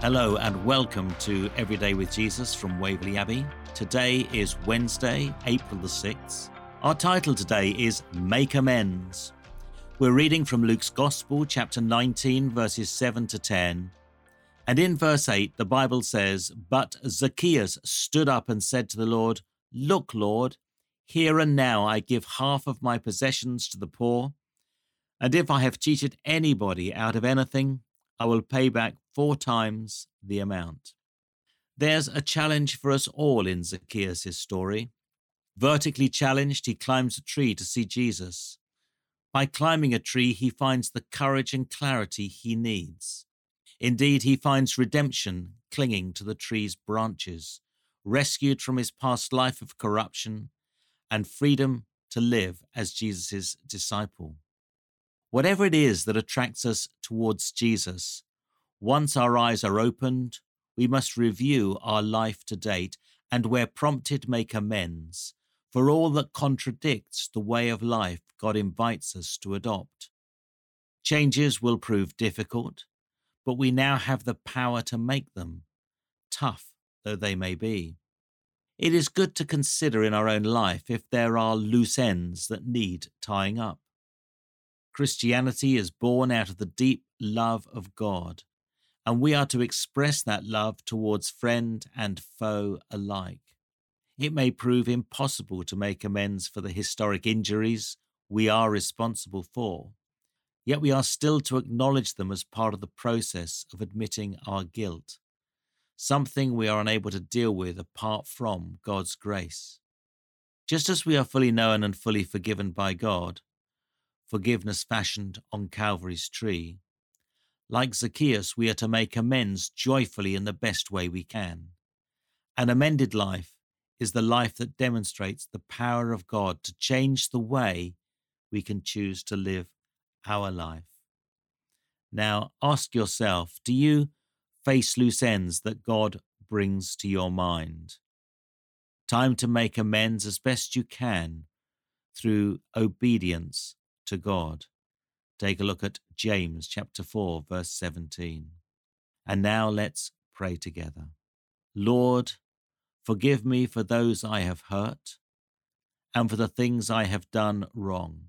Hello and welcome to Everyday with Jesus from Waverley Abbey. Today is Wednesday, April the 6th. Our title today is Make Amends. We're reading from Luke's Gospel, chapter 19, verses 7 to 10. And in verse 8, the Bible says, But Zacchaeus stood up and said to the Lord, Look, Lord, here and now I give half of my possessions to the poor. And if I have cheated anybody out of anything, I will pay back four times the amount. There's a challenge for us all in Zacchaeus' story. Vertically challenged, he climbs a tree to see Jesus. By climbing a tree, he finds the courage and clarity he needs. Indeed, he finds redemption clinging to the tree's branches, rescued from his past life of corruption, and freedom to live as Jesus' disciple. Whatever it is that attracts us towards Jesus, once our eyes are opened, we must review our life to date and, where prompted, make amends for all that contradicts the way of life God invites us to adopt. Changes will prove difficult, but we now have the power to make them, tough though they may be. It is good to consider in our own life if there are loose ends that need tying up. Christianity is born out of the deep love of God, and we are to express that love towards friend and foe alike. It may prove impossible to make amends for the historic injuries we are responsible for, yet we are still to acknowledge them as part of the process of admitting our guilt, something we are unable to deal with apart from God's grace. Just as we are fully known and fully forgiven by God, forgiveness fashioned on Calvary's tree. Like Zacchaeus, we are to make amends joyfully in the best way we can. An amended life is the life that demonstrates the power of God to change the way we can choose to live our life. Now, ask yourself do you face loose ends that God brings to your mind? Time to make amends as best you can through obedience to God. Take a look at James chapter 4, verse 17. And now let's pray together. Lord, forgive me for those I have hurt and for the things I have done wrong,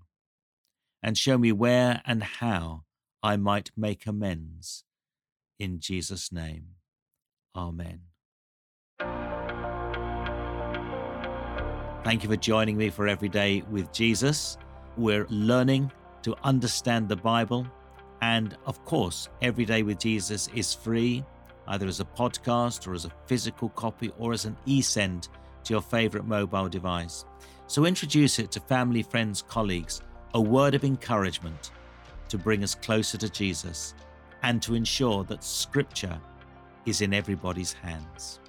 and show me where and how I might make amends. In Jesus' name, Amen. Thank you for joining me for Every Day with Jesus. We're learning to understand the Bible. And of course, Every Day with Jesus is free, either as a podcast or as a physical copy or as an e send to your favorite mobile device. So introduce it to family, friends, colleagues, a word of encouragement to bring us closer to Jesus and to ensure that Scripture is in everybody's hands.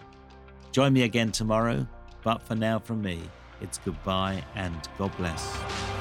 Join me again tomorrow, but for now, from me, it's goodbye and God bless.